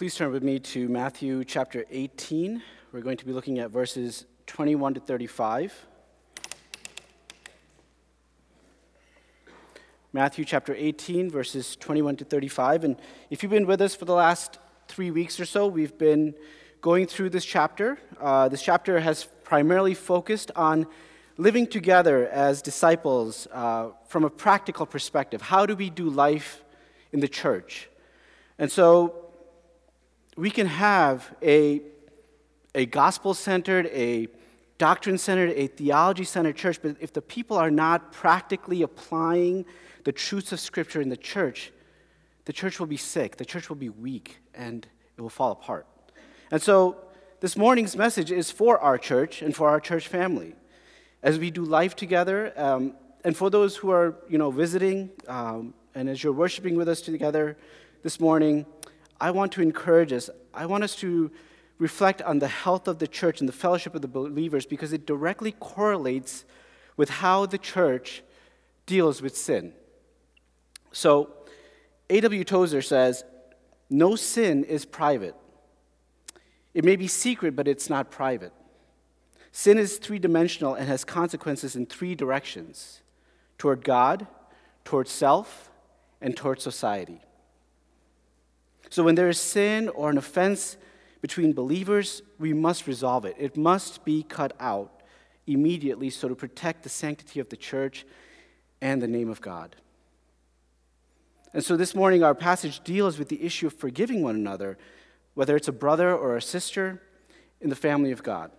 Please turn with me to Matthew chapter 18. We're going to be looking at verses 21 to 35. Matthew chapter 18, verses 21 to 35. And if you've been with us for the last three weeks or so, we've been going through this chapter. Uh, this chapter has primarily focused on living together as disciples uh, from a practical perspective. How do we do life in the church? And so we can have a, a gospel centered, a doctrine centered, a theology centered church, but if the people are not practically applying the truths of Scripture in the church, the church will be sick, the church will be weak, and it will fall apart. And so, this morning's message is for our church and for our church family. As we do life together, um, and for those who are, you know, visiting, um, and as you're worshiping with us together this morning, I want to encourage us. I want us to reflect on the health of the church and the fellowship of the believers because it directly correlates with how the church deals with sin. So, A.W. Tozer says, No sin is private. It may be secret, but it's not private. Sin is three dimensional and has consequences in three directions toward God, toward self, and toward society. So, when there is sin or an offense between believers, we must resolve it. It must be cut out immediately so to protect the sanctity of the church and the name of God. And so this morning, our passage deals with the issue of forgiving one another, whether it's a brother or a sister in the family of God.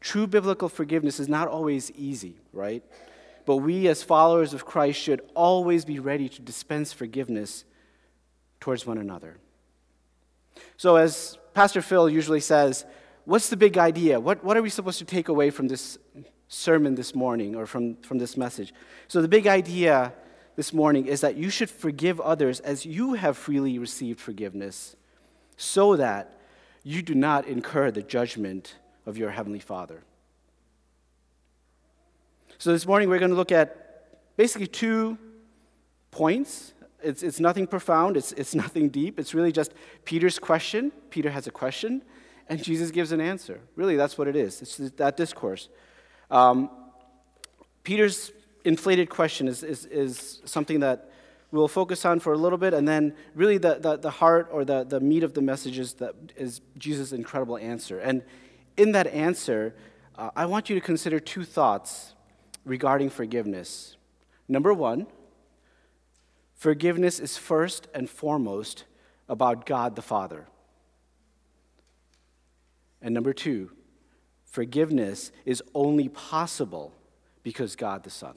True biblical forgiveness is not always easy, right? But we, as followers of Christ, should always be ready to dispense forgiveness towards one another. So, as Pastor Phil usually says, what's the big idea? What, what are we supposed to take away from this sermon this morning or from, from this message? So, the big idea this morning is that you should forgive others as you have freely received forgiveness, so that you do not incur the judgment of your Heavenly Father. So, this morning we're going to look at basically two points. It's, it's nothing profound, it's, it's nothing deep. It's really just Peter's question. Peter has a question, and Jesus gives an answer. Really, that's what it is. It's that discourse. Um, Peter's inflated question is, is, is something that we'll focus on for a little bit, and then really the, the, the heart or the, the meat of the message is, that is Jesus' incredible answer. And in that answer, uh, I want you to consider two thoughts regarding forgiveness. Number one, forgiveness is first and foremost about God the Father. And number two, forgiveness is only possible because God the Son.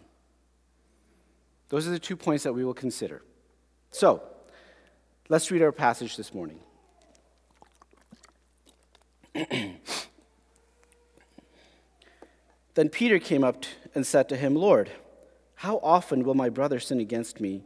Those are the two points that we will consider. So, let's read our passage this morning. then Peter came up and said to him, Lord, how often will my brother sin against me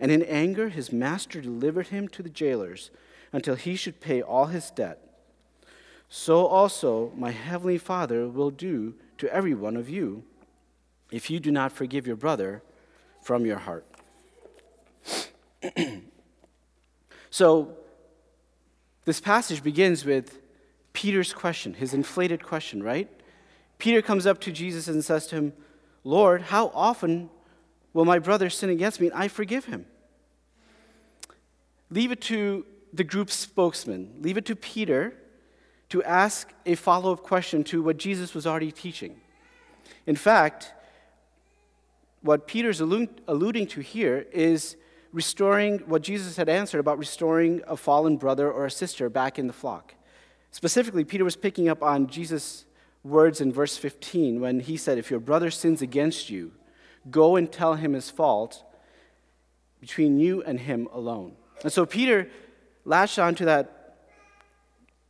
And in anger, his master delivered him to the jailers until he should pay all his debt. So also my heavenly Father will do to every one of you if you do not forgive your brother from your heart. so, this passage begins with Peter's question, his inflated question, right? Peter comes up to Jesus and says to him, Lord, how often will my brother sin against me and I forgive him? Leave it to the group's spokesman, leave it to Peter to ask a follow up question to what Jesus was already teaching. In fact, what Peter's alluding to here is restoring what Jesus had answered about restoring a fallen brother or a sister back in the flock. Specifically, Peter was picking up on Jesus' words in verse 15 when he said, If your brother sins against you, go and tell him his fault between you and him alone. And so Peter latched onto that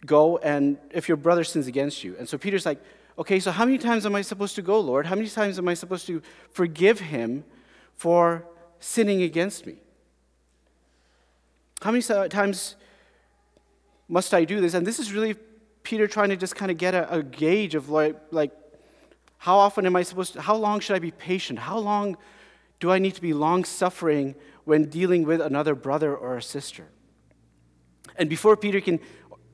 go and if your brother sins against you. And so Peter's like, okay, so how many times am I supposed to go, Lord? How many times am I supposed to forgive him for sinning against me? How many times must I do this? And this is really Peter trying to just kind of get a, a gauge of like, like, how often am I supposed to, how long should I be patient? How long do I need to be long suffering when dealing with another brother or a sister? And before Peter can,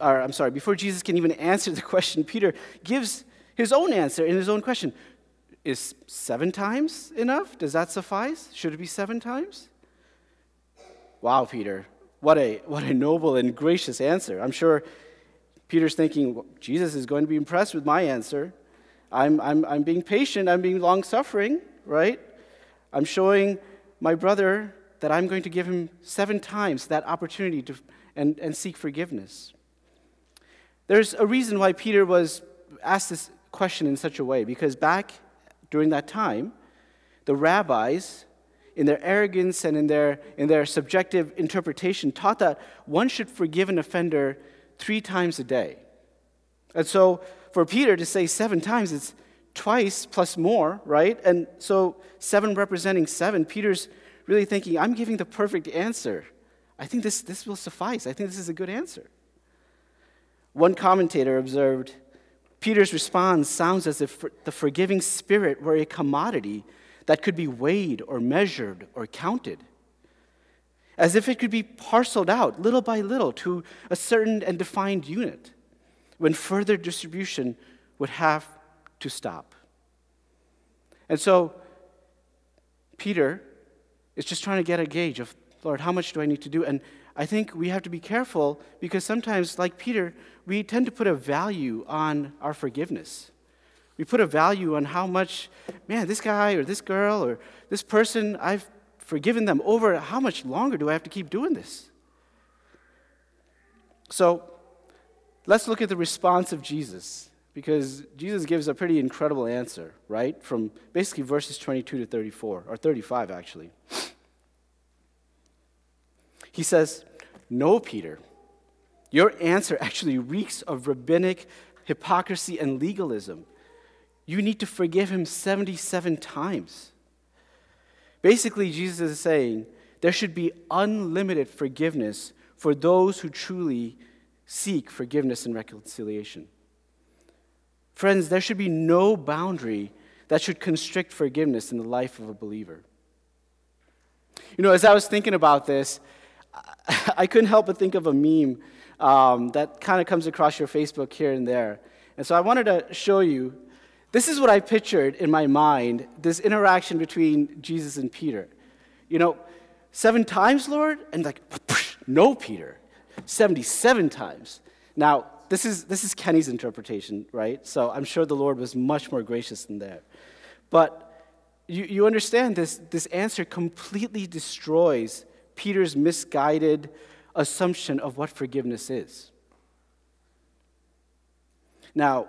or I'm sorry, before Jesus can even answer the question, Peter gives his own answer in his own question. Is seven times enough? Does that suffice? Should it be seven times? Wow, Peter. What a, what a noble and gracious answer. I'm sure Peter's thinking, well, Jesus is going to be impressed with my answer. I'm, I'm, I'm being patient, I'm being long suffering, right? I'm showing my brother that I'm going to give him seven times that opportunity to, and, and seek forgiveness. There's a reason why Peter was asked this question in such a way, because back during that time, the rabbis, in their arrogance and in their, in their subjective interpretation, taught that one should forgive an offender three times a day. And so for Peter to say seven times, it's twice plus more, right? And so seven representing seven, Peter's really thinking, I'm giving the perfect answer. I think this, this will suffice. I think this is a good answer. One commentator observed Peter's response sounds as if the forgiving spirit were a commodity that could be weighed or measured or counted, as if it could be parceled out little by little to a certain and defined unit, when further distribution would have to stop. And so, Peter is just trying to get a gauge of, Lord, how much do I need to do? And I think we have to be careful because sometimes, like Peter, we tend to put a value on our forgiveness. We put a value on how much, man, this guy or this girl or this person, I've forgiven them over. How much longer do I have to keep doing this? So let's look at the response of Jesus because Jesus gives a pretty incredible answer, right? From basically verses 22 to 34, or 35 actually. He says, No, Peter. Your answer actually reeks of rabbinic hypocrisy and legalism. You need to forgive him 77 times. Basically, Jesus is saying there should be unlimited forgiveness for those who truly seek forgiveness and reconciliation. Friends, there should be no boundary that should constrict forgiveness in the life of a believer. You know, as I was thinking about this, I couldn't help but think of a meme um, that kind of comes across your Facebook here and there. And so I wanted to show you this is what I pictured in my mind this interaction between Jesus and Peter. You know, seven times, Lord? And like, no, Peter. 77 times. Now, this is, this is Kenny's interpretation, right? So I'm sure the Lord was much more gracious than that. But you, you understand this, this answer completely destroys Peter's misguided assumption of what forgiveness is. Now,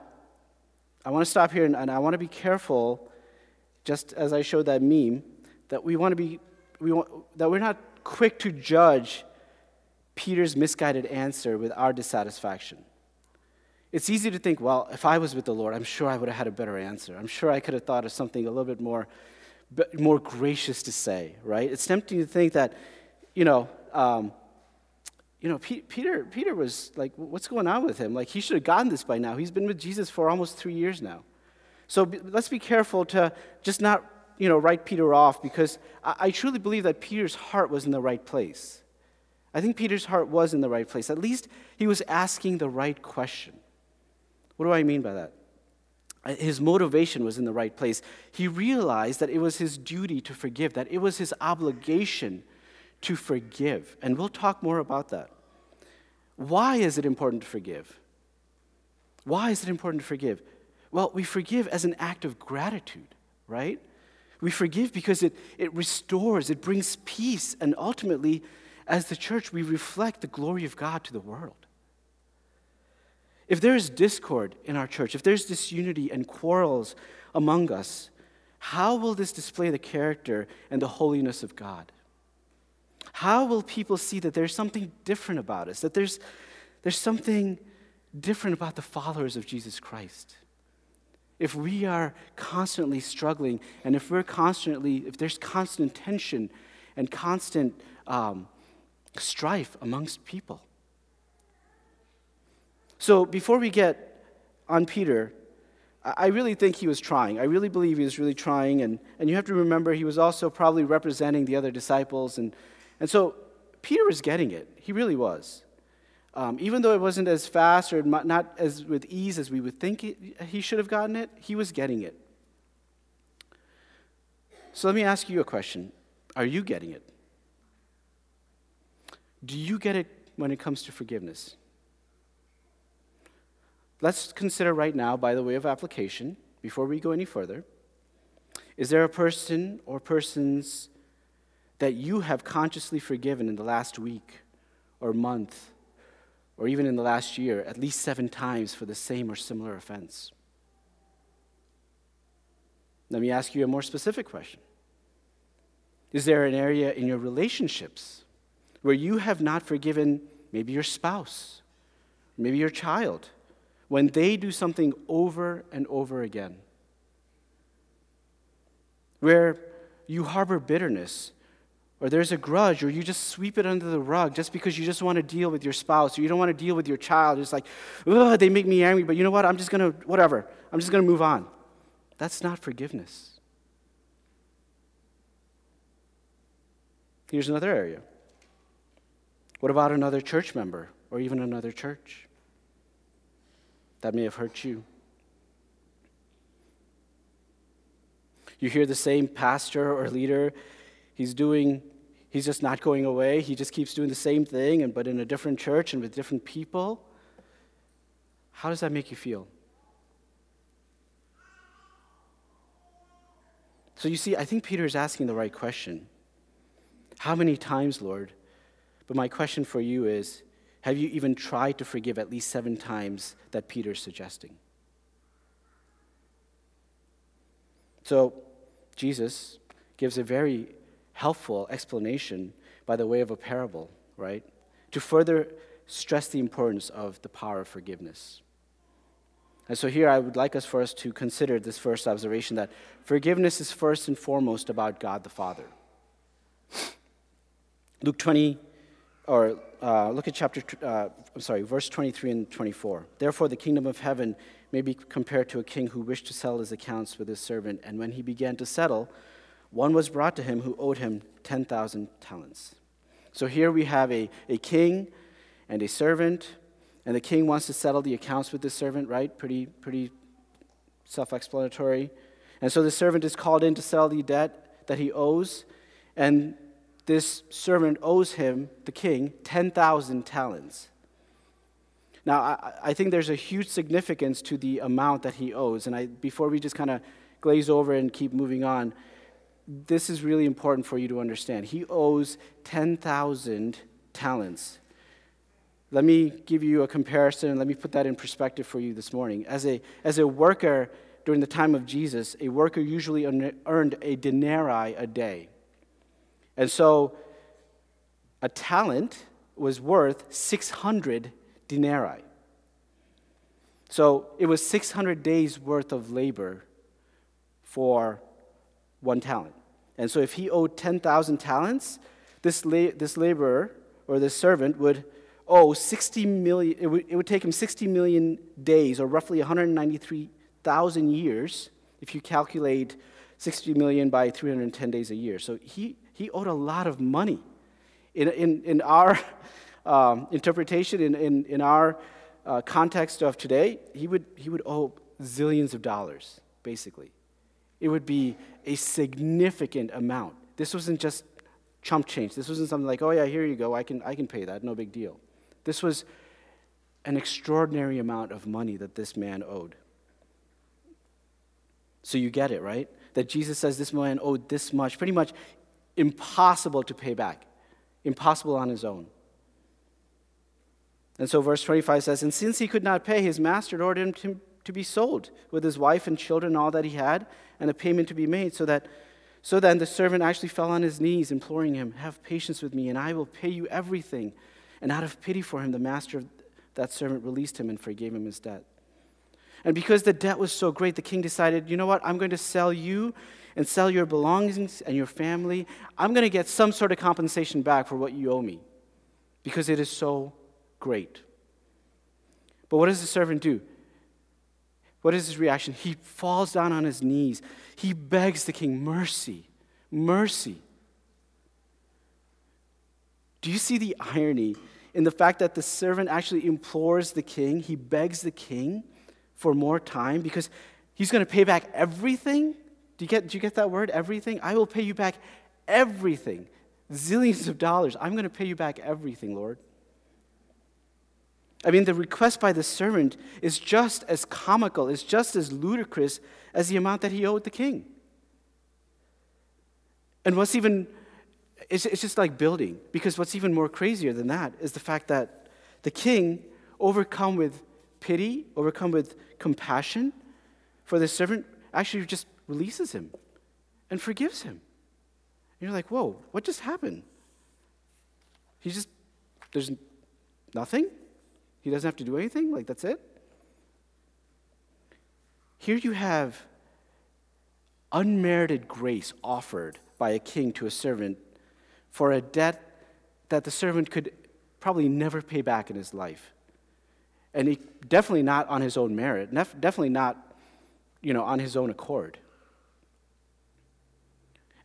I want to stop here and, and I want to be careful, just as I showed that meme, that we want to be, we want, that we're not quick to judge Peter's misguided answer with our dissatisfaction. It's easy to think, well, if I was with the Lord, I'm sure I would have had a better answer. I'm sure I could have thought of something a little bit more, more gracious to say, right? It's tempting to think that you know, um, you know, P- Peter, Peter was like, what's going on with him? Like, he should have gotten this by now. He's been with Jesus for almost three years now. So let's be careful to just not, you know, write Peter off because I, I truly believe that Peter's heart was in the right place. I think Peter's heart was in the right place. At least he was asking the right question. What do I mean by that? Uh, his motivation was in the right place. He realized that it was his duty to forgive, that it was his obligation to forgive. And we'll talk more about that. Why is it important to forgive? Why is it important to forgive? Well, we forgive as an act of gratitude, right? We forgive because it, it restores, it brings peace, and ultimately, as the church, we reflect the glory of God to the world. If there is discord in our church, if there's disunity and quarrels among us, how will this display the character and the holiness of God? How will people see that there's something different about us, that there's, there's something different about the followers of Jesus Christ? If we are constantly struggling, and if we're constantly, if there's constant tension and constant um, strife amongst people, so before we get on Peter, I really think he was trying. I really believe he was really trying. And, and you have to remember, he was also probably representing the other disciples. And, and so Peter was getting it. He really was. Um, even though it wasn't as fast or not as with ease as we would think he should have gotten it, he was getting it. So let me ask you a question Are you getting it? Do you get it when it comes to forgiveness? Let's consider right now, by the way of application, before we go any further, is there a person or persons that you have consciously forgiven in the last week or month or even in the last year at least seven times for the same or similar offense? Let me ask you a more specific question. Is there an area in your relationships where you have not forgiven maybe your spouse, maybe your child? when they do something over and over again. Where you harbor bitterness, or there's a grudge, or you just sweep it under the rug just because you just want to deal with your spouse, or you don't want to deal with your child. It's like, ugh, they make me angry, but you know what? I'm just going to, whatever, I'm just going to move on. That's not forgiveness. Here's another area. What about another church member or even another church? that may have hurt you. You hear the same pastor or leader, he's doing, he's just not going away. He just keeps doing the same thing, and, but in a different church and with different people. How does that make you feel? So you see, I think Peter is asking the right question. How many times, Lord? But my question for you is have you even tried to forgive at least seven times that Peter's suggesting? So, Jesus gives a very helpful explanation by the way of a parable, right? To further stress the importance of the power of forgiveness. And so here I would like us for us to consider this first observation that forgiveness is first and foremost about God the Father. Luke 20, or uh, look at chapter, uh, I'm sorry, verse 23 and 24. Therefore, the kingdom of heaven may be compared to a king who wished to settle his accounts with his servant. And when he began to settle, one was brought to him who owed him 10,000 talents. So here we have a, a king and a servant, and the king wants to settle the accounts with the servant, right? Pretty, pretty self explanatory. And so the servant is called in to settle the debt that he owes, and this servant owes him, the king, 10,000 talents. Now, I, I, think there's a huge significance to the amount that he owes. And I, before we just kind of glaze over and keep moving on, this is really important for you to understand. He owes 10,000 talents. Let me give you a comparison and let me put that in perspective for you this morning. As a, as a worker during the time of Jesus, a worker usually earned a denarii a day. And so a talent was worth 600 denarii. So it was 600 days worth of labor for one talent. And so if he owed 10,000 talents, this, la- this laborer or this servant would owe 60 million, it would, it would take him 60 million days, or roughly 193,000 years, if you calculate 60 million by 310 days a year. So he, he owed a lot of money. In, in, in our um, interpretation, in, in, in our uh, context of today, he would, he would owe zillions of dollars, basically. It would be a significant amount. This wasn't just chump change. This wasn't something like, oh, yeah, here you go, I can, I can pay that, no big deal. This was an extraordinary amount of money that this man owed. So you get it, right? That Jesus says this man owed this much, pretty much impossible to pay back, impossible on his own. And so verse 25 says, And since he could not pay, his master ordered him to be sold with his wife and children, all that he had, and a payment to be made, so that so then the servant actually fell on his knees, imploring him, Have patience with me, and I will pay you everything. And out of pity for him, the master of that servant released him and forgave him his debt. And because the debt was so great, the king decided, you know what? I'm going to sell you and sell your belongings and your family. I'm going to get some sort of compensation back for what you owe me because it is so great. But what does the servant do? What is his reaction? He falls down on his knees. He begs the king, mercy, mercy. Do you see the irony in the fact that the servant actually implores the king? He begs the king for more time because he's going to pay back everything. Do you, get, do you get that word, everything? I will pay you back everything. Zillions of dollars. I'm going to pay you back everything, Lord. I mean, the request by the servant is just as comical, is just as ludicrous as the amount that he owed the king. And what's even it's, it's just like building, because what's even more crazier than that is the fact that the king, overcome with pity, overcome with compassion for the servant, actually just releases him and forgives him. And you're like, whoa, what just happened? He just, there's nothing? He doesn't have to do anything? Like, that's it? Here you have unmerited grace offered by a king to a servant for a debt that the servant could probably never pay back in his life. And he, definitely not on his own merit, definitely not you know, on his own accord.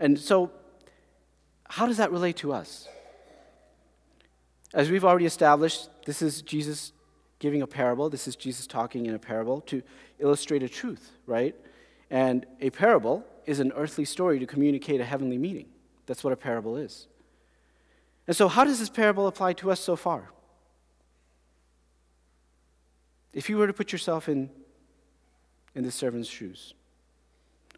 And so, how does that relate to us? As we've already established, this is Jesus giving a parable. This is Jesus talking in a parable to illustrate a truth, right? And a parable is an earthly story to communicate a heavenly meaning. That's what a parable is. And so, how does this parable apply to us so far? If you were to put yourself in, in the servant's shoes,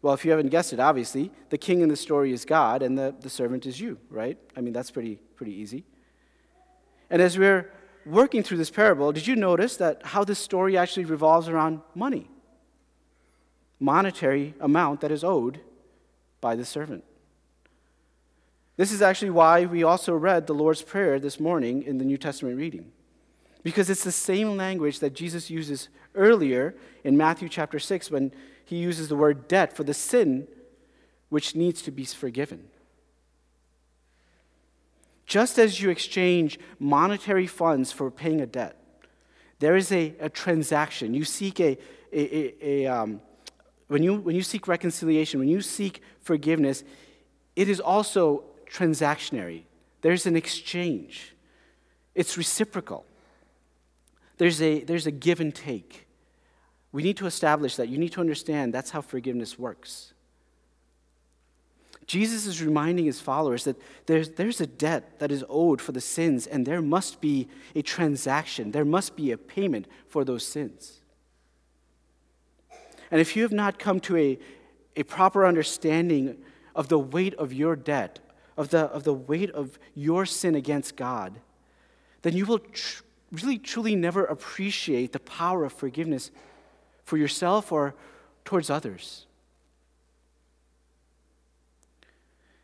well, if you haven't guessed it, obviously, the king in the story is God and the, the servant is you, right? I mean, that's pretty, pretty easy. And as we're working through this parable, did you notice that how this story actually revolves around money? Monetary amount that is owed by the servant. This is actually why we also read the Lord's Prayer this morning in the New Testament reading. Because it's the same language that Jesus uses earlier in Matthew chapter 6 when he uses the word debt for the sin which needs to be forgiven. Just as you exchange monetary funds for paying a debt, there is a, a transaction. You seek a, a, a, um, when, you, when you seek reconciliation, when you seek forgiveness, it is also transactionary, there's an exchange, it's reciprocal. There's a, there's a give and take. We need to establish that. You need to understand that's how forgiveness works. Jesus is reminding his followers that there's, there's a debt that is owed for the sins, and there must be a transaction, there must be a payment for those sins. And if you have not come to a, a proper understanding of the weight of your debt, of the, of the weight of your sin against God, then you will tr- really, truly never appreciate the power of forgiveness for yourself or towards others.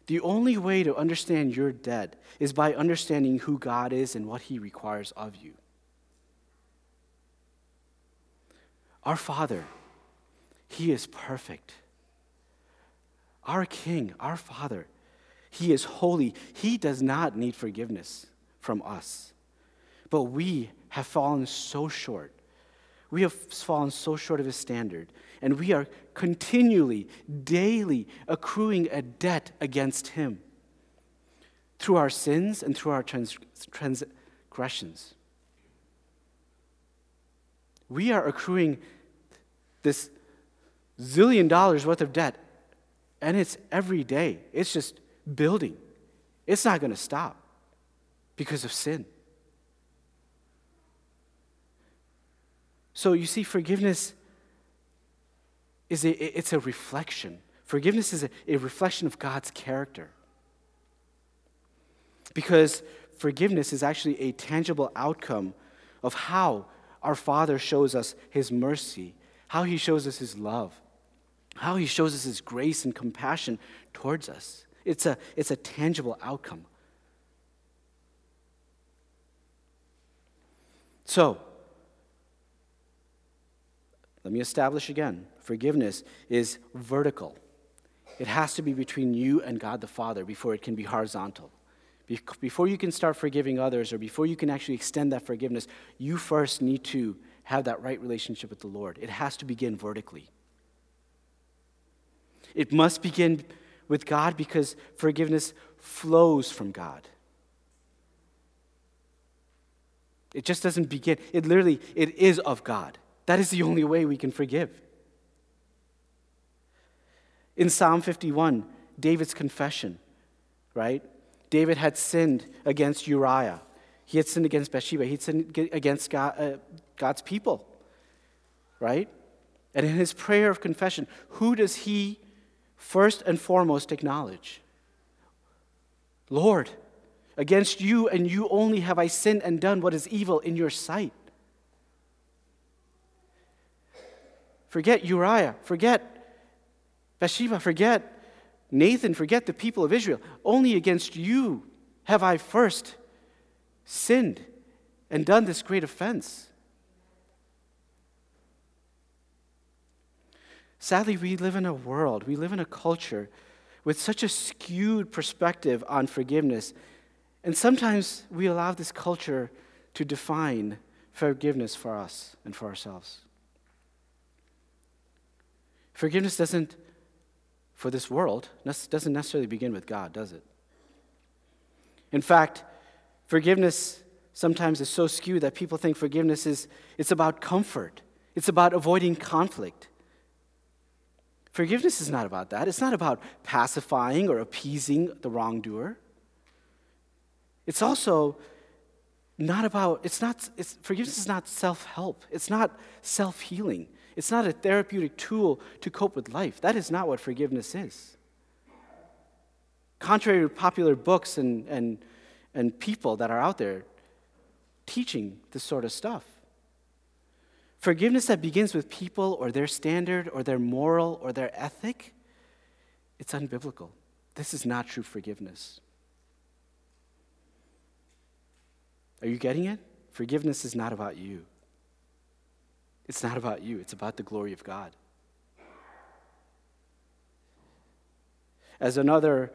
The only way to understand your debt is by understanding who God is and what He requires of you. Our Father, He is perfect. Our King, our Father, he is holy. He does not need forgiveness from us. But we have fallen so short. We have fallen so short of his standard. And we are continually, daily accruing a debt against him through our sins and through our trans- transgressions. We are accruing this zillion dollars worth of debt, and it's every day. It's just building. It's not going to stop because of sin. So you see, forgiveness is a, it's a reflection. Forgiveness is a, a reflection of God's character. Because forgiveness is actually a tangible outcome of how our Father shows us His mercy, how He shows us His love, how He shows us His grace and compassion towards us. It's a, it's a tangible outcome. So, let me establish again forgiveness is vertical. It has to be between you and God the Father before it can be horizontal. Before you can start forgiving others or before you can actually extend that forgiveness, you first need to have that right relationship with the Lord. It has to begin vertically. It must begin with God because forgiveness flows from God. It just doesn't begin. It literally it is of God. That is the only way we can forgive. In Psalm 51, David's confession, right? David had sinned against Uriah. He had sinned against Bathsheba. He had sinned against God, uh, God's people, right? And in his prayer of confession, who does he first and foremost acknowledge? Lord, against you and you only have I sinned and done what is evil in your sight. Forget Uriah. Forget Bathsheba. Forget Nathan, forget the people of Israel. Only against you have I first sinned and done this great offense. Sadly, we live in a world, we live in a culture with such a skewed perspective on forgiveness. And sometimes we allow this culture to define forgiveness for us and for ourselves. Forgiveness doesn't for this world doesn't necessarily begin with God, does it? In fact, forgiveness sometimes is so skewed that people think forgiveness is it's about comfort. It's about avoiding conflict. Forgiveness is not about that. It's not about pacifying or appeasing the wrongdoer. It's also not about, it's not, it's, forgiveness is not self help, it's not self healing. It's not a therapeutic tool to cope with life. That is not what forgiveness is. Contrary to popular books and, and, and people that are out there teaching this sort of stuff. Forgiveness that begins with people or their standard or their moral or their ethic, it's unbiblical. This is not true forgiveness. Are you getting it? Forgiveness is not about you. It's not about you, it's about the glory of God. As another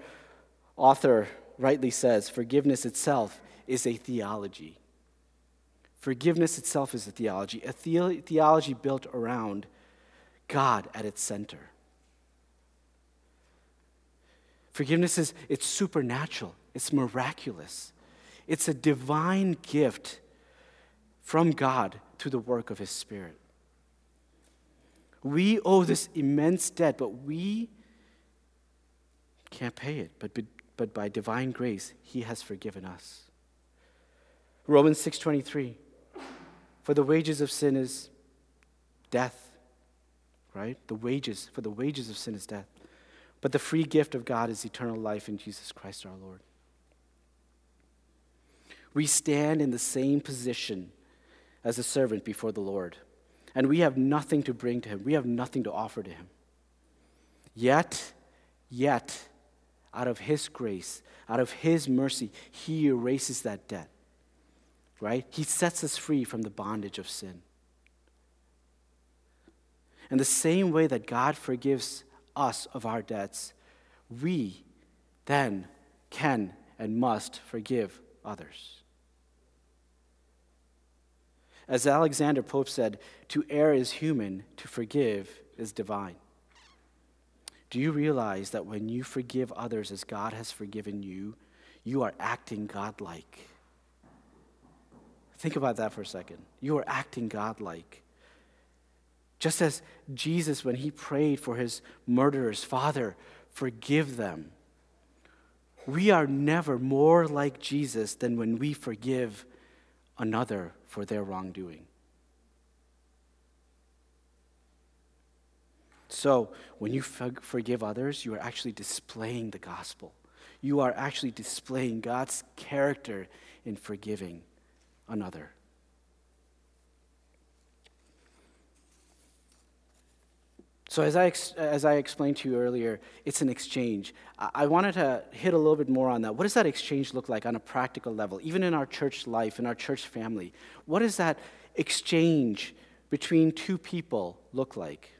author rightly says, forgiveness itself is a theology. Forgiveness itself is a theology, a the- theology built around God at its center. Forgiveness is it's supernatural, it's miraculous. It's a divine gift from God through the work of his spirit. We owe this immense debt, but we can't pay it. But, but by divine grace, He has forgiven us. Romans 6:23 For the wages of sin is death. Right? The wages, for the wages of sin is death. But the free gift of God is eternal life in Jesus Christ our Lord. We stand in the same position as a servant before the Lord and we have nothing to bring to him. We have nothing to offer to him. Yet, yet, out of his grace, out of his mercy, he erases that debt. Right? He sets us free from the bondage of sin. In the same way that God forgives us of our debts, we then can and must forgive others. As Alexander Pope said, to err is human, to forgive is divine. Do you realize that when you forgive others as God has forgiven you, you are acting godlike? Think about that for a second. You are acting godlike. Just as Jesus, when he prayed for his murderers, Father, forgive them. We are never more like Jesus than when we forgive another for their wrongdoing. So, when you forgive others, you are actually displaying the gospel. You are actually displaying God's character in forgiving another. So, as I, as I explained to you earlier, it's an exchange. I wanted to hit a little bit more on that. What does that exchange look like on a practical level, even in our church life, in our church family? What does that exchange between two people look like?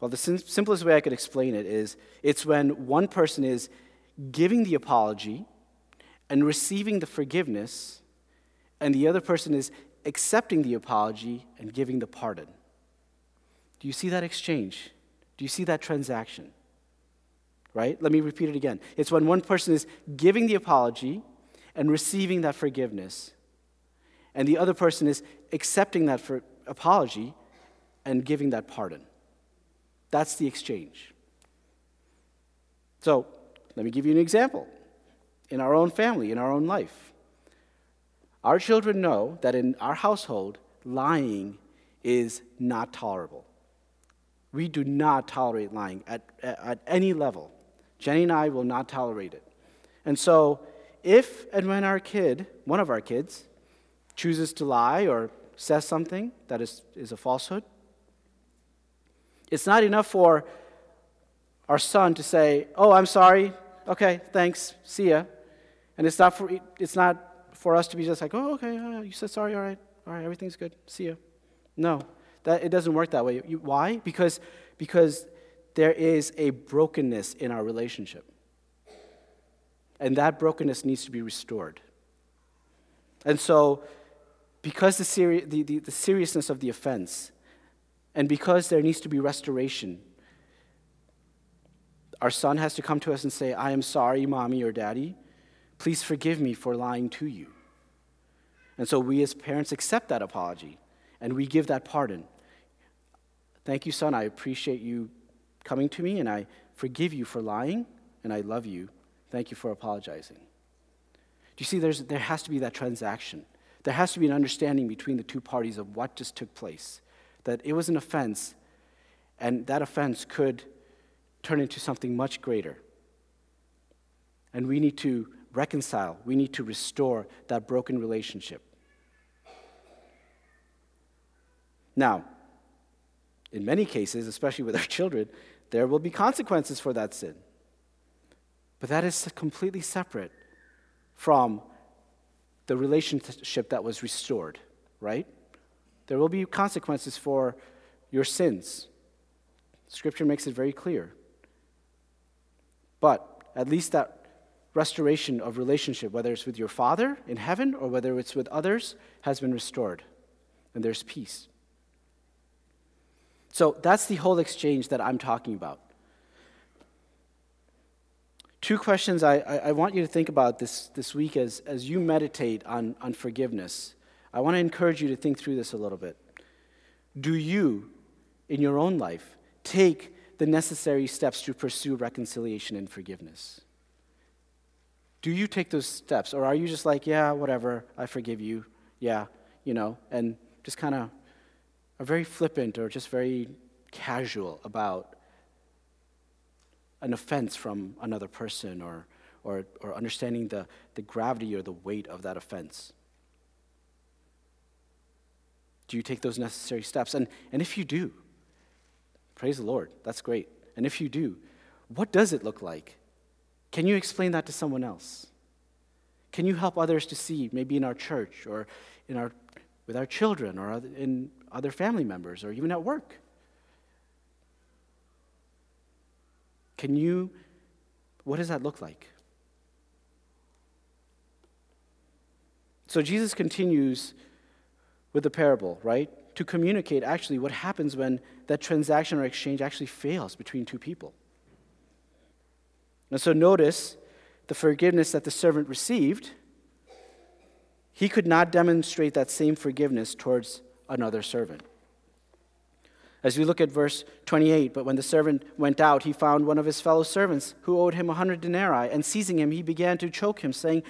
Well, the sim- simplest way I could explain it is it's when one person is giving the apology and receiving the forgiveness, and the other person is accepting the apology and giving the pardon. Do you see that exchange? Do you see that transaction? Right? Let me repeat it again. It's when one person is giving the apology and receiving that forgiveness, and the other person is accepting that for apology and giving that pardon. That's the exchange. So, let me give you an example. In our own family, in our own life, our children know that in our household, lying is not tolerable. We do not tolerate lying at, at, any level. Jenny and I will not tolerate it. And so, if and when our kid, one of our kids, chooses to lie or says something that is, is a falsehood, it's not enough for our son to say, Oh, I'm sorry. Okay, thanks. See ya. And it's not for, it's not for us to be just like, Oh, okay, uh, you said sorry. All right. All right, everything's good. See ya. No. That, it doesn't work that way. You, why? Because, because there is a brokenness in our relationship. And that brokenness needs to be restored. And so, because the, seri- the, the, the seriousness of the offense, and because there needs to be restoration, our son has to come to us and say, I am sorry, mommy or daddy. Please forgive me for lying to you. And so we as parents accept that apology and we give that pardon. Thank you, son. I appreciate you coming to me, and I forgive you for lying, and I love you. Thank you for apologizing. Do you see, there's, there has to be that transaction. There has to be an understanding between the two parties of what just took place. That it was an offense, and that offense could turn into something much greater. And we need to reconcile, we need to restore that broken relationship. Now, in many cases, especially with our children, there will be consequences for that sin. But that is completely separate from the relationship that was restored, right? There will be consequences for your sins. Scripture makes it very clear. But at least that restoration of relationship, whether it's with your Father in heaven or whether it's with others, has been restored. And there's peace. So that's the whole exchange that I'm talking about. Two questions I, I, I, want you to think about this, this week as, as you meditate on, on forgiveness. I want to encourage you to think through this a little bit. Do you, in your own life, take the necessary steps to pursue reconciliation and forgiveness? Do you take those steps? Or are you just like, yeah, whatever, I forgive you, yeah, you know, and just kind of are very flippant or just very casual about an offense from another person or, or, or understanding the, the gravity or the weight of that offense? Do you take those necessary steps? And, and if you do, praise the Lord, that's great. And if you do, what does it look like? Can you explain that to someone else? Can you help others to see, maybe in our church or in our, with our children or in other family members or even at work? Can you, what does that look like? So Jesus continues with the parable, right? To communicate actually what happens when that transaction or exchange actually fails between two people. And so notice the forgiveness that the servant received, he could not demonstrate that same forgiveness towards another servant. As we look at verse 28, but when the servant went out, he found one of his fellow servants who owed him a hundred denarii, and seizing him, he began to choke him, saying,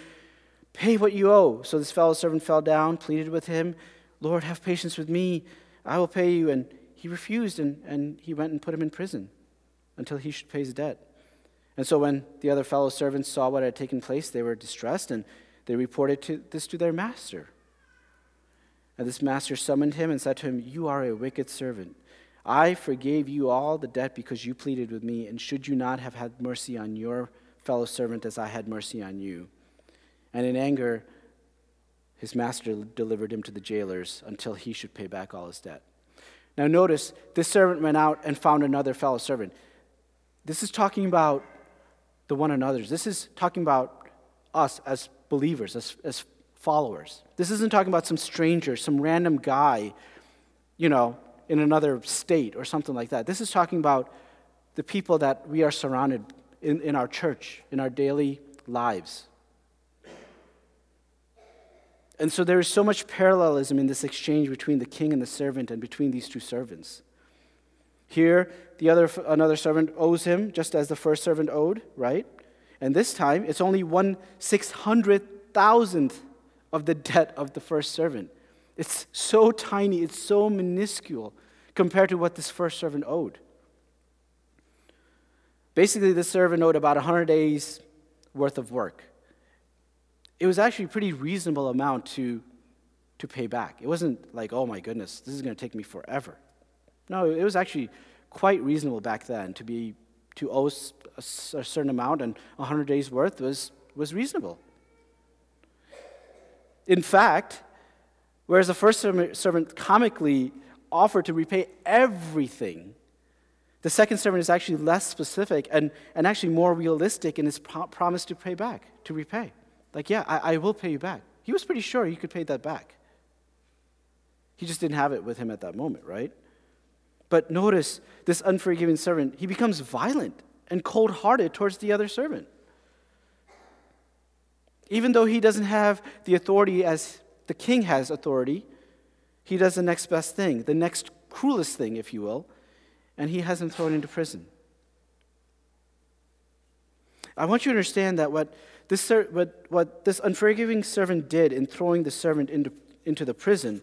Pay what you owe. So this fellow servant fell down, pleaded with him, Lord, have patience with me. I will pay you. And he refused, and, and he went and put him in prison until he should pay his debt. And so when the other fellow servants saw what had taken place, they were distressed, and they reported to, this to their master. And this master summoned him and said to him, You are a wicked servant. I forgave you all the debt because you pleaded with me, and should you not have had mercy on your fellow servant as I had mercy on you? And in anger, his master delivered him to the jailers until he should pay back all his debt. Now, notice this servant went out and found another fellow servant. This is talking about the one another's. This is talking about us as believers, as, as followers. This isn't talking about some stranger, some random guy, you know, in another state or something like that. This is talking about the people that we are surrounded in, in our church, in our daily lives. And so there is so much parallelism in this exchange between the king and the servant and between these two servants. Here, the other, another servant owes him just as the first servant owed, right? And this time, it's only one six hundred thousandth of the debt of the first servant. It's so tiny, it's so minuscule compared to what this first servant owed. Basically, the servant owed about 100 days worth of work. It was actually a pretty reasonable amount to, to pay back. It wasn't like, oh my goodness, this is going to take me forever. No, it was actually quite reasonable back then to be to owe a, a certain amount, and 100 days worth was, was reasonable. In fact, whereas the first servant comically offered to repay everything, the second servant is actually less specific and, and actually more realistic in his pro- promise to pay back, to repay. Like, yeah, I, I will pay you back. He was pretty sure he could pay that back. He just didn't have it with him at that moment, right? But notice this unforgiving servant, he becomes violent and cold hearted towards the other servant. Even though he doesn't have the authority as the king has authority, he does the next best thing, the next cruelest thing, if you will, and he has him thrown into prison. I want you to understand that what this, what, what this unforgiving servant did in throwing the servant into, into the prison,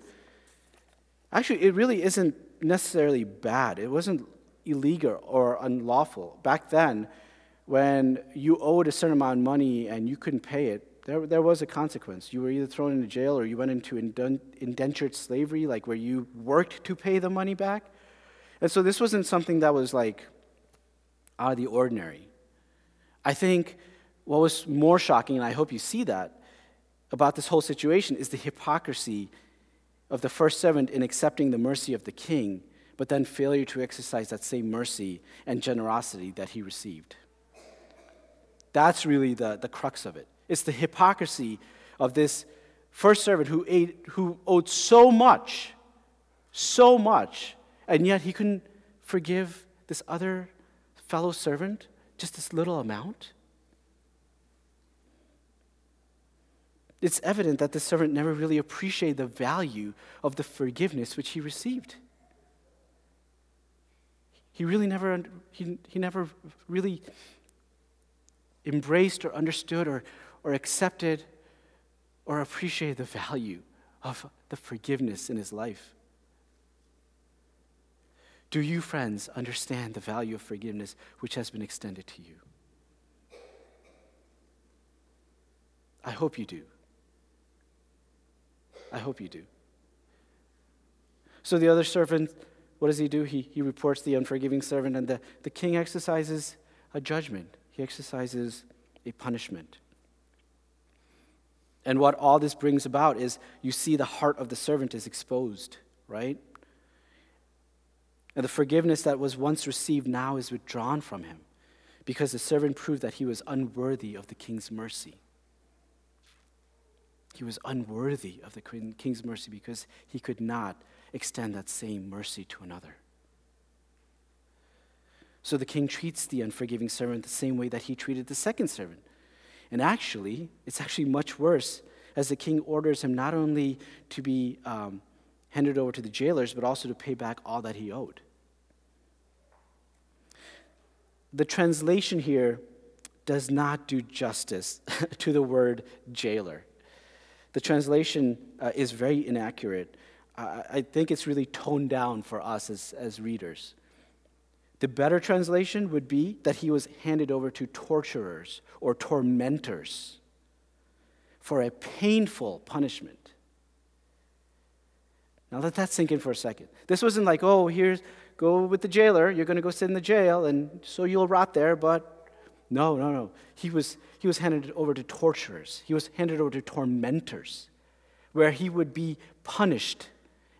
actually, it really isn't necessarily bad. It wasn't illegal or unlawful. Back then, when you owed a certain amount of money and you couldn't pay it, there, there was a consequence. You were either thrown into jail or you went into indentured slavery, like where you worked to pay the money back. And so this wasn't something that was like out of the ordinary. I think what was more shocking, and I hope you see that, about this whole situation is the hypocrisy of the first servant in accepting the mercy of the king, but then failure to exercise that same mercy and generosity that he received. That's really the, the crux of it. It's the hypocrisy of this first servant who, ate, who owed so much, so much, and yet he couldn't forgive this other fellow servant just this little amount. it's evident that the servant never really appreciated the value of the forgiveness which he received. He really never, he, he never really embraced or understood or, or accepted or appreciated the value of the forgiveness in his life. Do you, friends, understand the value of forgiveness which has been extended to you? I hope you do. I hope you do. So the other servant, what does he do? He, he reports the unforgiving servant, and the, the king exercises a judgment, he exercises a punishment. And what all this brings about is you see the heart of the servant is exposed, right? And the forgiveness that was once received now is withdrawn from him because the servant proved that he was unworthy of the king's mercy. he was unworthy of the king's mercy because he could not extend that same mercy to another. So the king treats the unforgiving servant the same way that he treated the second servant. And actually, it's actually much worse as the king orders him not only to be um, handed over to the jailers, but also to pay back all that he owed. The translation here does not do justice to the word jailer. The translation uh, is very inaccurate. I think it's really toned down for us as, as readers. The better translation would be that he was handed over to torturers or tormentors for a painful punishment. Now let that sink in for a second. This wasn't like, oh, here's, go with the jailer, you're going to go sit in the jail, and so you'll rot there, but no, no, no. He was, he was handed over to torturers, he was handed over to tormentors, where he would be punished,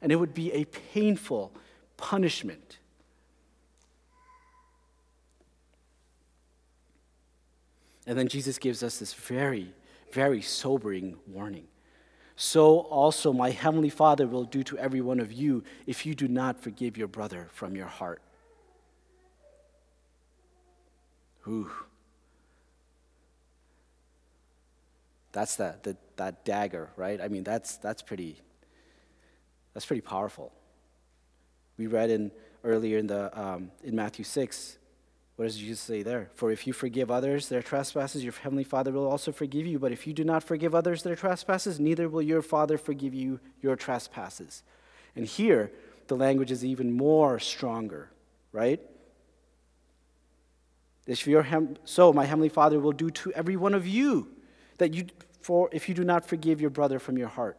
and it would be a painful punishment. And then Jesus gives us this very, very sobering warning. So also my heavenly Father will do to every one of you if you do not forgive your brother from your heart. Ooh. That's that, that, that dagger, right? I mean, that's, that's, pretty, that's pretty powerful. We read in, earlier in, the, um, in Matthew 6 what does Jesus say there? For if you forgive others their trespasses, your heavenly Father will also forgive you. But if you do not forgive others their trespasses, neither will your Father forgive you your trespasses. And here, the language is even more stronger, right? So, my heavenly Father will do to every one of you that you, for if you do not forgive your brother from your heart.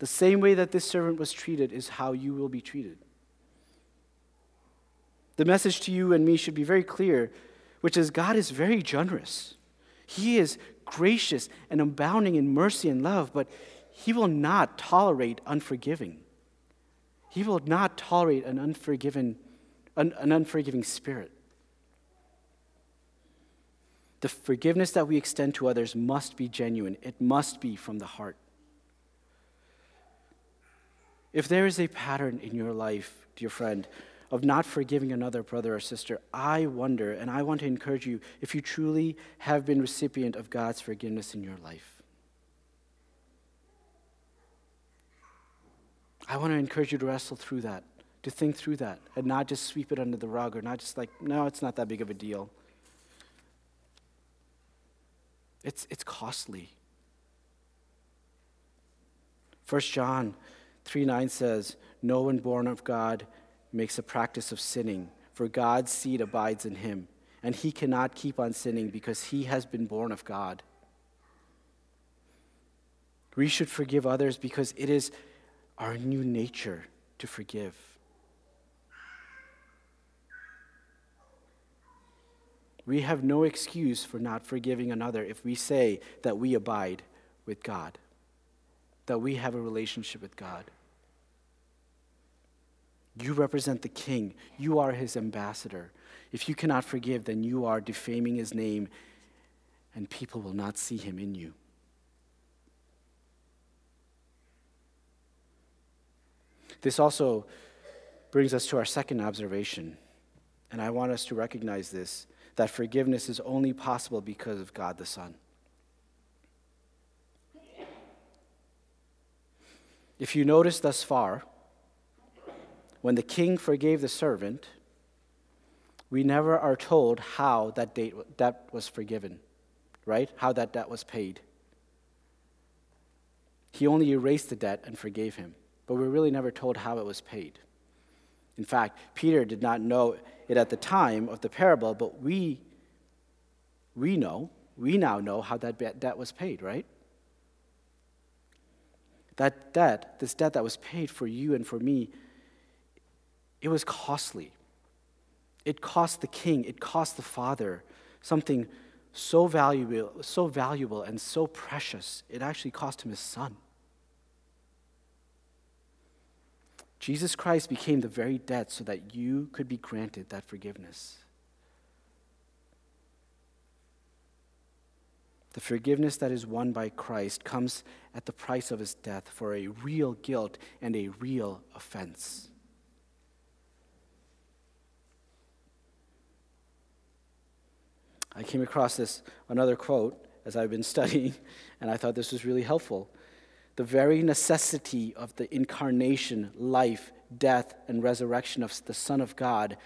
The same way that this servant was treated is how you will be treated. The message to you and me should be very clear, which is God is very generous. He is gracious and abounding in mercy and love, but He will not tolerate unforgiving. He will not tolerate an unforgiven, an, an unforgiving spirit. The forgiveness that we extend to others must be genuine, it must be from the heart. If there is a pattern in your life, dear friend, of not forgiving another brother or sister, I wonder, and I want to encourage you, if you truly have been recipient of God's forgiveness in your life. I want to encourage you to wrestle through that, to think through that, and not just sweep it under the rug or not just like, no, it's not that big of a deal. It's, it's costly. 1 John 3 9 says, No one born of God makes a practice of sinning, for God's seed abides in him, and he cannot keep on sinning because he has been born of God. We should forgive others because it is our new nature to forgive. We have no excuse for not forgiving another if we say that we abide with God, that we have a relationship with God. You represent the king. You are his ambassador. If you cannot forgive, then you are defaming his name, and people will not see him in you. This also brings us to our second observation, and I want us to recognize this that forgiveness is only possible because of God the Son. If you notice thus far, when the king forgave the servant, we never are told how that debt was forgiven, right? How that debt was paid. He only erased the debt and forgave him, but we're really never told how it was paid. In fact, Peter did not know it at the time of the parable, but we, we know, we now know how that debt was paid, right? That debt, this debt that was paid for you and for me, it was costly. It cost the king, it cost the father something so valuable, so valuable and so precious, it actually cost him his son. Jesus Christ became the very debt so that you could be granted that forgiveness. The forgiveness that is won by Christ comes at the price of his death for a real guilt and a real offense. I came across this another quote as I've been studying, and I thought this was really helpful. The very necessity of the incarnation, life, death, and resurrection of the Son of God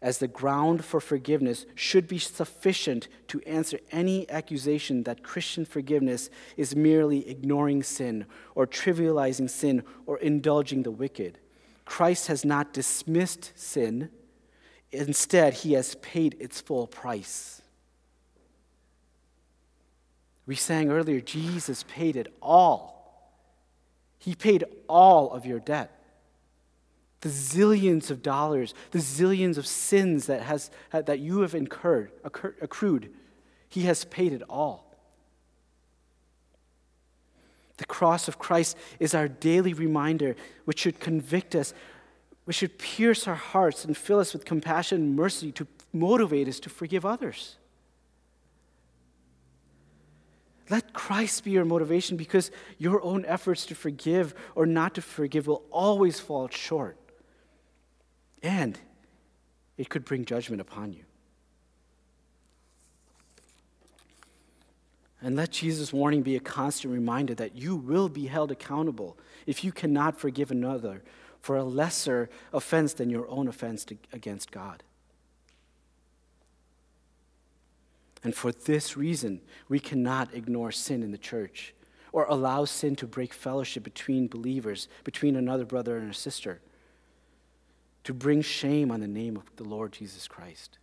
as the ground for forgiveness should be sufficient to answer any accusation that Christian forgiveness is merely ignoring sin or trivializing sin or indulging the wicked. Christ has not dismissed sin, instead, he has paid its full price. We sang earlier, Jesus paid it all. He paid all of your debt the zillions of dollars, the zillions of sins that, has, that you have incurred, accrued, he has paid it all. The cross of Christ is our daily reminder, which should convict us, which should pierce our hearts and fill us with compassion and mercy to motivate us to forgive others. Let Christ be your motivation because your own efforts to forgive or not to forgive will always fall short and it could bring judgment upon you. And let Jesus' warning be a constant reminder that you will be held accountable if you cannot forgive another for a lesser offense than your own offense to, against God. And for this reason, we cannot ignore sin in the church or allow sin to break fellowship between believers, between another brother and a sister to bring shame on the name of the Lord Jesus Christ.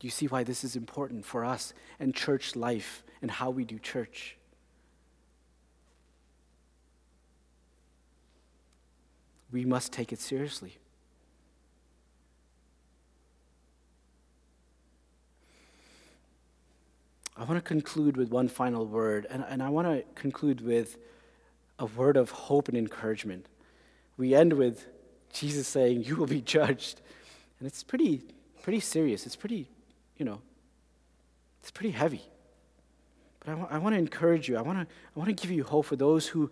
Do you see why this is important for us and church life and how we do church? We must take it seriously. I want to conclude with one final word, and, and I want to conclude with a word of hope and encouragement we end with Jesus saying, You will be judged. And it's pretty, pretty serious. It's pretty, you know, it's pretty heavy. But I, w- I want to encourage you. I want to I want to give you hope for those who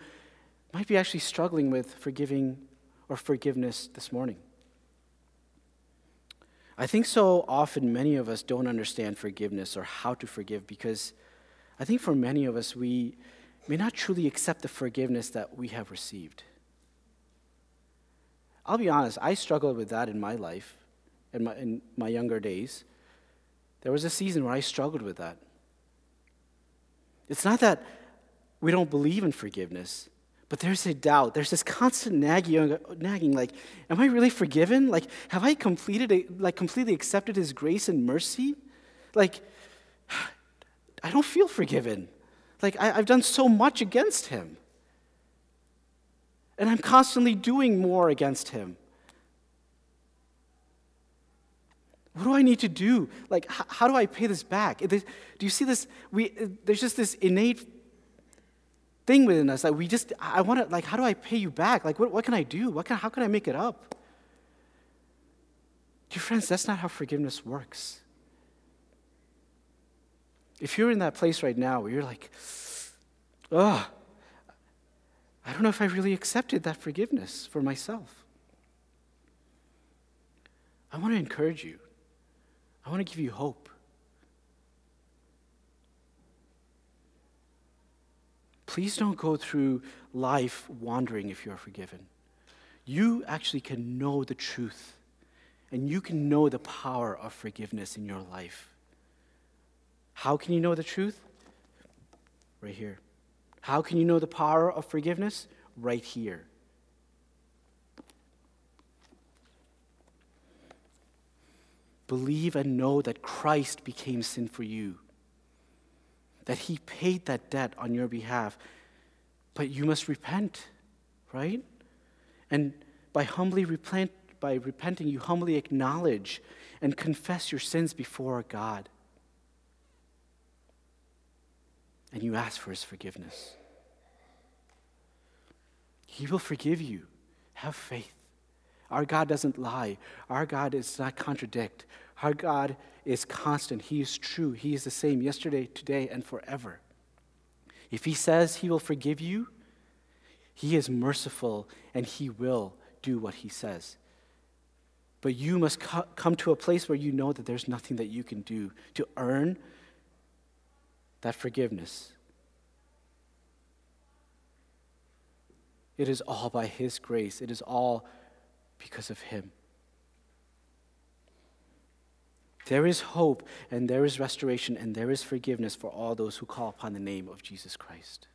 might be actually struggling with forgiving or forgiveness this morning. I think so often many of us don't understand forgiveness or how to forgive because I think for many of us we may not truly accept the forgiveness that we have received. I'll be honest, I struggled with that in my life, in my, in my younger days. There was a season where I struggled with that. It's not that we don't believe in forgiveness, but there's a doubt. There's this constant nagging, nagging like, am I really forgiven? Like, have I completed, like, completely accepted His grace and mercy? Like, I don't feel forgiven. Like, I, I've done so much against Him. And I'm constantly doing more against him. What do I need to do? Like, how do I pay this back? Do you see this? We, there's just this innate thing within us that we just, I want to, like, how do I pay you back? Like, what, what can I do? What can, how can I make it up? Dear friends, that's not how forgiveness works. If you're in that place right now where you're like, oh, I don't know if I really accepted that forgiveness for myself. I want to encourage you. I want to give you hope. Please don't go through life wondering if you're forgiven. You actually can know the truth, and you can know the power of forgiveness in your life. How can you know the truth? Right here. How can you know the power of forgiveness? Right here. Believe and know that Christ became sin for you, that he paid that debt on your behalf. But you must repent, right? And by humbly repent, by repenting, you humbly acknowledge and confess your sins before God. And you ask for his forgiveness. He will forgive you. Have faith. Our God doesn't lie. Our God does not contradict. Our God is constant. He is true. He is the same yesterday, today, and forever. If He says He will forgive you, He is merciful and He will do what He says. But you must co- come to a place where you know that there's nothing that you can do to earn that forgiveness. It is all by His grace, it is all because of Him. There is hope, and there is restoration, and there is forgiveness for all those who call upon the name of Jesus Christ.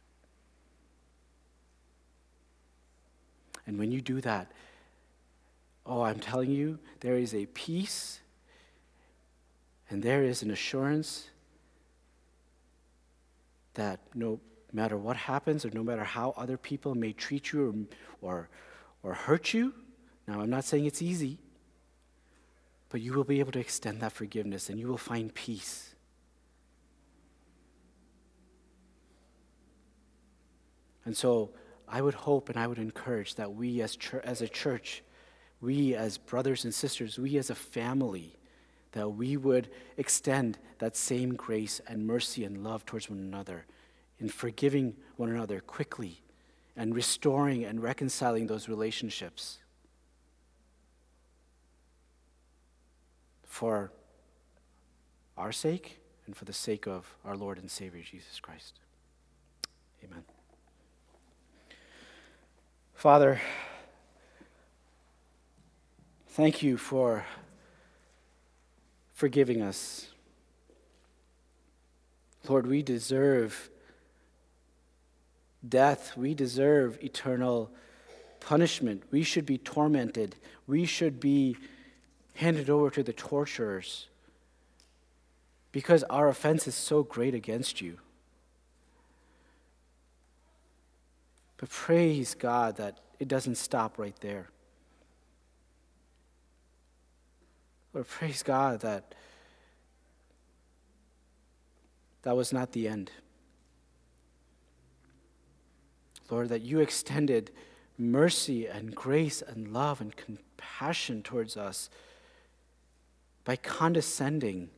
And when you do that, oh, I'm telling you, there is a peace and there is an assurance that no matter what happens or no matter how other people may treat you or, or, or hurt you, now I'm not saying it's easy, but you will be able to extend that forgiveness and you will find peace. And so I would hope and I would encourage that we as, as a church, we as brothers and sisters, we as a family, that we would extend that same grace and mercy and love towards one another in forgiving one another quickly and restoring and reconciling those relationships. For our sake and for the sake of our Lord and Savior Jesus Christ. Amen. Father, thank you for forgiving us. Lord, we deserve death. We deserve eternal punishment. We should be tormented. We should be handed over to the torturers because our offense is so great against you. But praise God that it doesn't stop right there. Lord, praise God that that was not the end. Lord, that you extended mercy and grace and love and compassion towards us by condescending,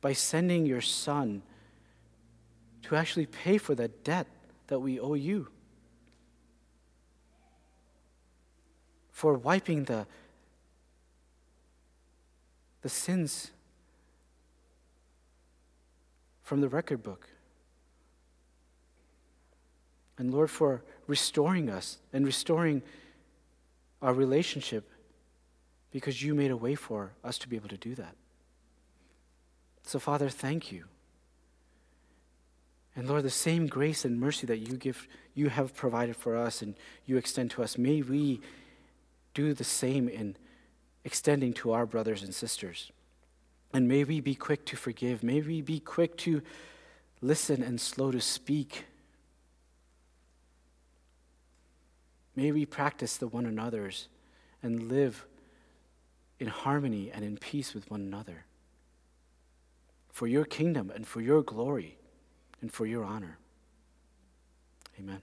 by sending your Son to actually pay for the debt that we owe you, for wiping the, the sins from the record book. And Lord, for restoring us and restoring our relationship because you made a way for us to be able to do that. So, Father, thank you. And Lord, the same grace and mercy that you give, you have provided for us and you extend to us, may we do the same in extending to our brothers and sisters. And may we be quick to forgive. May we be quick to listen and slow to speak May we practice the one another's and live in harmony and in peace with one another for your kingdom and for your glory and for your honor. Amen.